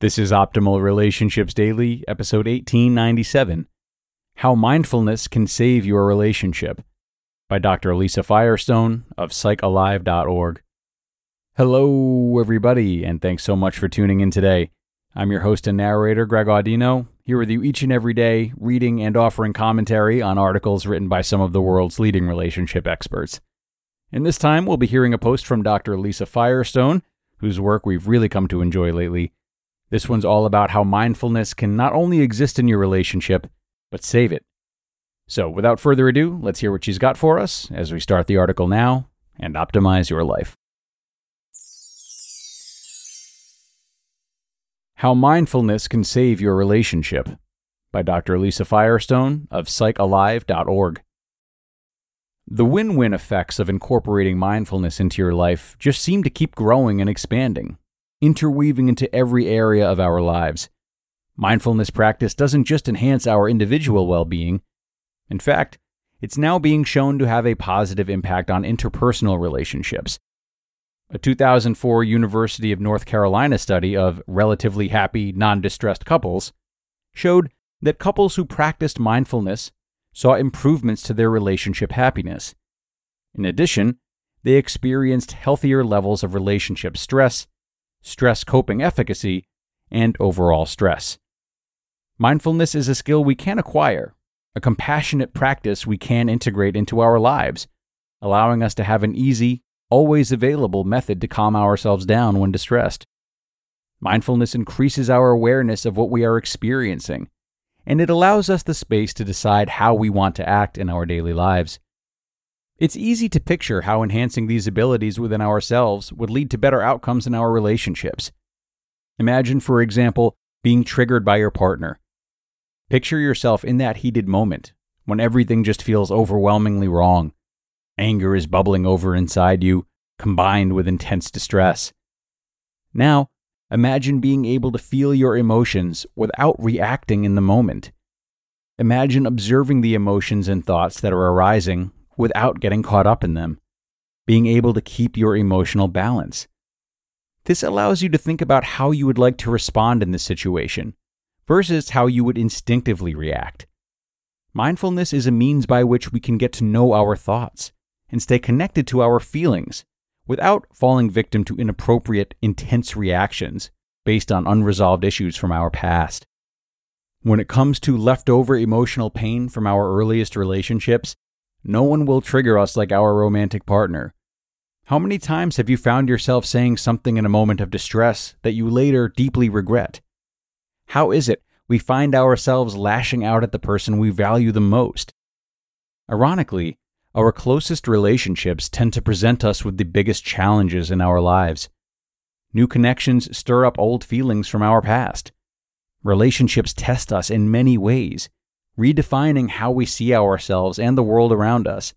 This is Optimal Relationships Daily, episode 1897 How Mindfulness Can Save Your Relationship by Dr. Lisa Firestone of psychalive.org. Hello, everybody, and thanks so much for tuning in today. I'm your host and narrator, Greg Audino, here with you each and every day, reading and offering commentary on articles written by some of the world's leading relationship experts. And this time, we'll be hearing a post from Dr. Lisa Firestone, whose work we've really come to enjoy lately. This one's all about how mindfulness can not only exist in your relationship, but save it. So, without further ado, let's hear what she's got for us as we start the article now and optimize your life. How Mindfulness Can Save Your Relationship by Dr. Lisa Firestone of psychalive.org. The win win effects of incorporating mindfulness into your life just seem to keep growing and expanding interweaving into every area of our lives. Mindfulness practice doesn't just enhance our individual well being. In fact, it's now being shown to have a positive impact on interpersonal relationships. A 2004 University of North Carolina study of relatively happy, non distressed couples showed that couples who practiced mindfulness saw improvements to their relationship happiness. In addition, they experienced healthier levels of relationship stress stress coping efficacy, and overall stress. Mindfulness is a skill we can acquire, a compassionate practice we can integrate into our lives, allowing us to have an easy, always available method to calm ourselves down when distressed. Mindfulness increases our awareness of what we are experiencing, and it allows us the space to decide how we want to act in our daily lives. It's easy to picture how enhancing these abilities within ourselves would lead to better outcomes in our relationships. Imagine, for example, being triggered by your partner. Picture yourself in that heated moment when everything just feels overwhelmingly wrong. Anger is bubbling over inside you, combined with intense distress. Now, imagine being able to feel your emotions without reacting in the moment. Imagine observing the emotions and thoughts that are arising without getting caught up in them, being able to keep your emotional balance. This allows you to think about how you would like to respond in this situation versus how you would instinctively react. Mindfulness is a means by which we can get to know our thoughts and stay connected to our feelings without falling victim to inappropriate, intense reactions based on unresolved issues from our past. When it comes to leftover emotional pain from our earliest relationships, no one will trigger us like our romantic partner. How many times have you found yourself saying something in a moment of distress that you later deeply regret? How is it we find ourselves lashing out at the person we value the most? Ironically, our closest relationships tend to present us with the biggest challenges in our lives. New connections stir up old feelings from our past. Relationships test us in many ways, redefining how we see ourselves and the world around us.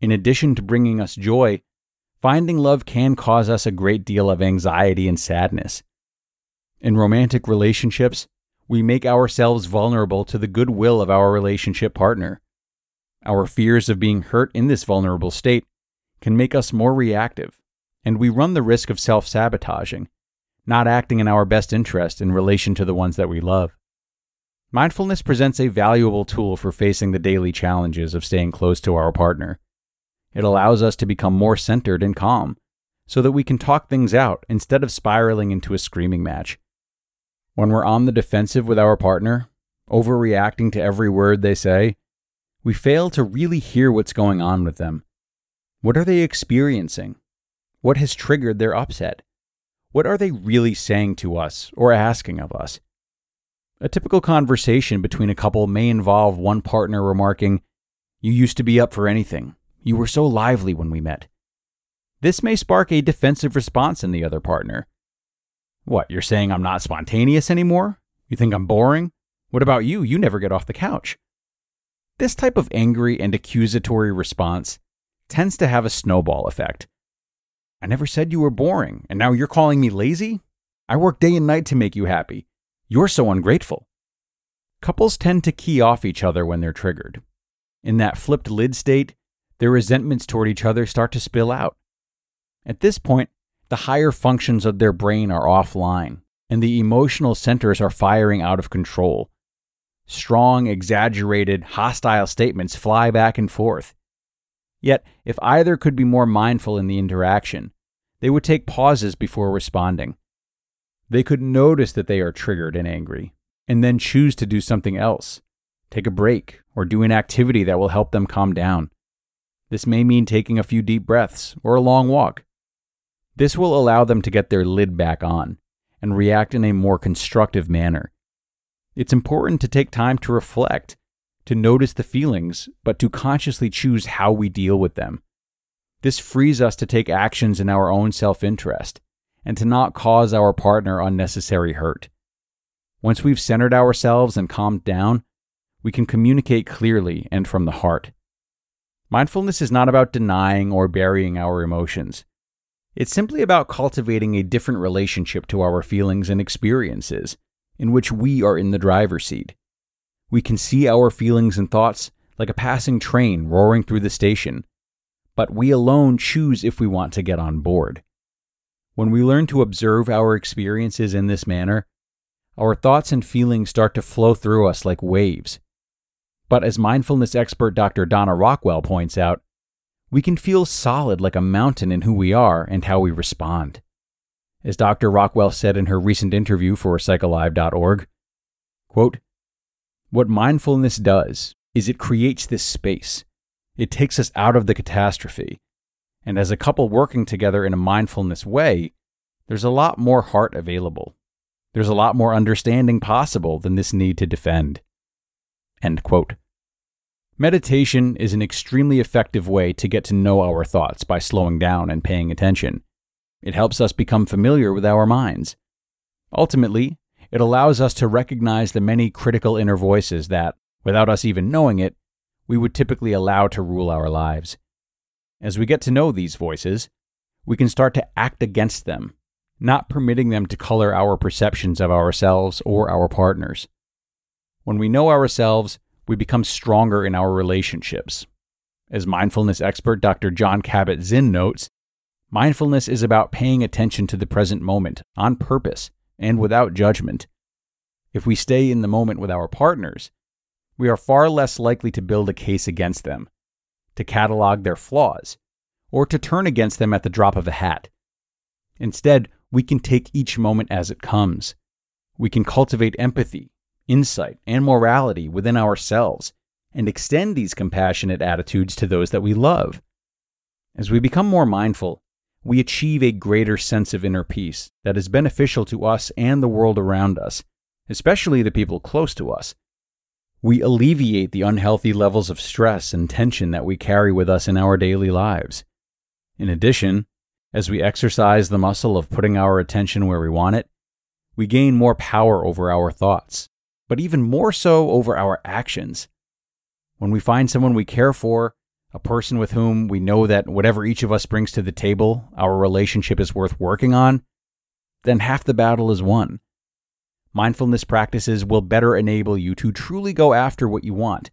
In addition to bringing us joy, finding love can cause us a great deal of anxiety and sadness. In romantic relationships, we make ourselves vulnerable to the goodwill of our relationship partner. Our fears of being hurt in this vulnerable state can make us more reactive, and we run the risk of self sabotaging, not acting in our best interest in relation to the ones that we love. Mindfulness presents a valuable tool for facing the daily challenges of staying close to our partner. It allows us to become more centered and calm so that we can talk things out instead of spiraling into a screaming match. When we're on the defensive with our partner, overreacting to every word they say, we fail to really hear what's going on with them. What are they experiencing? What has triggered their upset? What are they really saying to us or asking of us? A typical conversation between a couple may involve one partner remarking, You used to be up for anything. You were so lively when we met. This may spark a defensive response in the other partner. What, you're saying I'm not spontaneous anymore? You think I'm boring? What about you? You never get off the couch. This type of angry and accusatory response tends to have a snowball effect. I never said you were boring, and now you're calling me lazy? I work day and night to make you happy. You're so ungrateful. Couples tend to key off each other when they're triggered. In that flipped lid state, their resentments toward each other start to spill out. At this point, the higher functions of their brain are offline, and the emotional centers are firing out of control. Strong, exaggerated, hostile statements fly back and forth. Yet, if either could be more mindful in the interaction, they would take pauses before responding. They could notice that they are triggered and angry, and then choose to do something else, take a break, or do an activity that will help them calm down. This may mean taking a few deep breaths or a long walk. This will allow them to get their lid back on and react in a more constructive manner. It's important to take time to reflect, to notice the feelings, but to consciously choose how we deal with them. This frees us to take actions in our own self interest and to not cause our partner unnecessary hurt. Once we've centered ourselves and calmed down, we can communicate clearly and from the heart. Mindfulness is not about denying or burying our emotions. It's simply about cultivating a different relationship to our feelings and experiences, in which we are in the driver's seat. We can see our feelings and thoughts like a passing train roaring through the station, but we alone choose if we want to get on board. When we learn to observe our experiences in this manner, our thoughts and feelings start to flow through us like waves. But as mindfulness expert Dr. Donna Rockwell points out, we can feel solid like a mountain in who we are and how we respond. As Dr. Rockwell said in her recent interview for psychalive.org, quote, What mindfulness does is it creates this space. It takes us out of the catastrophe and as a couple working together in a mindfulness way, there's a lot more heart available. There's a lot more understanding possible than this need to defend. End quote. Meditation is an extremely effective way to get to know our thoughts by slowing down and paying attention. It helps us become familiar with our minds. Ultimately, it allows us to recognize the many critical inner voices that, without us even knowing it, we would typically allow to rule our lives. As we get to know these voices, we can start to act against them, not permitting them to color our perceptions of ourselves or our partners. When we know ourselves, we become stronger in our relationships. As mindfulness expert Dr. Jon Kabat-Zinn notes, mindfulness is about paying attention to the present moment on purpose and without judgment. If we stay in the moment with our partners, we are far less likely to build a case against them to catalog their flaws, or to turn against them at the drop of a hat. Instead, we can take each moment as it comes. We can cultivate empathy, insight, and morality within ourselves and extend these compassionate attitudes to those that we love. As we become more mindful, we achieve a greater sense of inner peace that is beneficial to us and the world around us, especially the people close to us. We alleviate the unhealthy levels of stress and tension that we carry with us in our daily lives. In addition, as we exercise the muscle of putting our attention where we want it, we gain more power over our thoughts, but even more so over our actions. When we find someone we care for, a person with whom we know that whatever each of us brings to the table, our relationship is worth working on, then half the battle is won. Mindfulness practices will better enable you to truly go after what you want,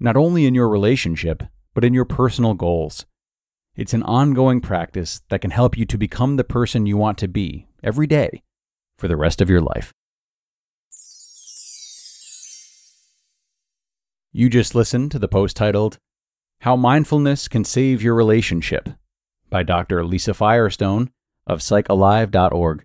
not only in your relationship, but in your personal goals. It's an ongoing practice that can help you to become the person you want to be every day for the rest of your life. You just listened to the post titled, How Mindfulness Can Save Your Relationship by Dr. Lisa Firestone of psychalive.org.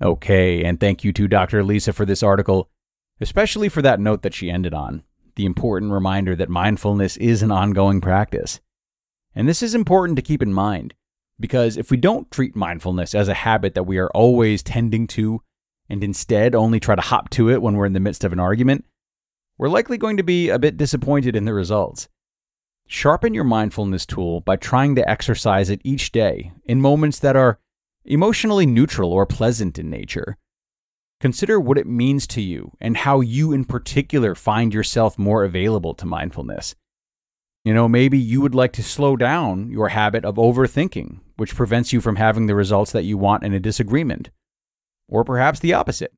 Okay, and thank you to Dr. Lisa for this article, especially for that note that she ended on the important reminder that mindfulness is an ongoing practice. And this is important to keep in mind because if we don't treat mindfulness as a habit that we are always tending to and instead only try to hop to it when we're in the midst of an argument, we're likely going to be a bit disappointed in the results. Sharpen your mindfulness tool by trying to exercise it each day in moments that are emotionally neutral or pleasant in nature. Consider what it means to you and how you, in particular, find yourself more available to mindfulness. You know, maybe you would like to slow down your habit of overthinking, which prevents you from having the results that you want in a disagreement. Or perhaps the opposite.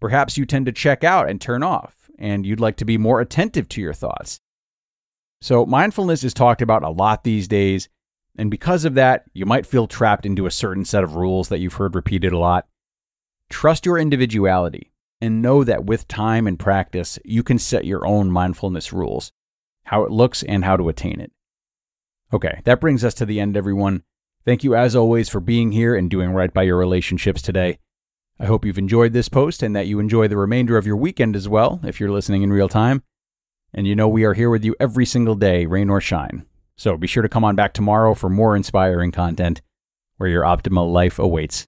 Perhaps you tend to check out and turn off, and you'd like to be more attentive to your thoughts. So, mindfulness is talked about a lot these days, and because of that, you might feel trapped into a certain set of rules that you've heard repeated a lot. Trust your individuality and know that with time and practice, you can set your own mindfulness rules, how it looks and how to attain it. Okay, that brings us to the end, everyone. Thank you, as always, for being here and doing right by your relationships today. I hope you've enjoyed this post and that you enjoy the remainder of your weekend as well, if you're listening in real time. And you know we are here with you every single day, rain or shine. So be sure to come on back tomorrow for more inspiring content where your optimal life awaits.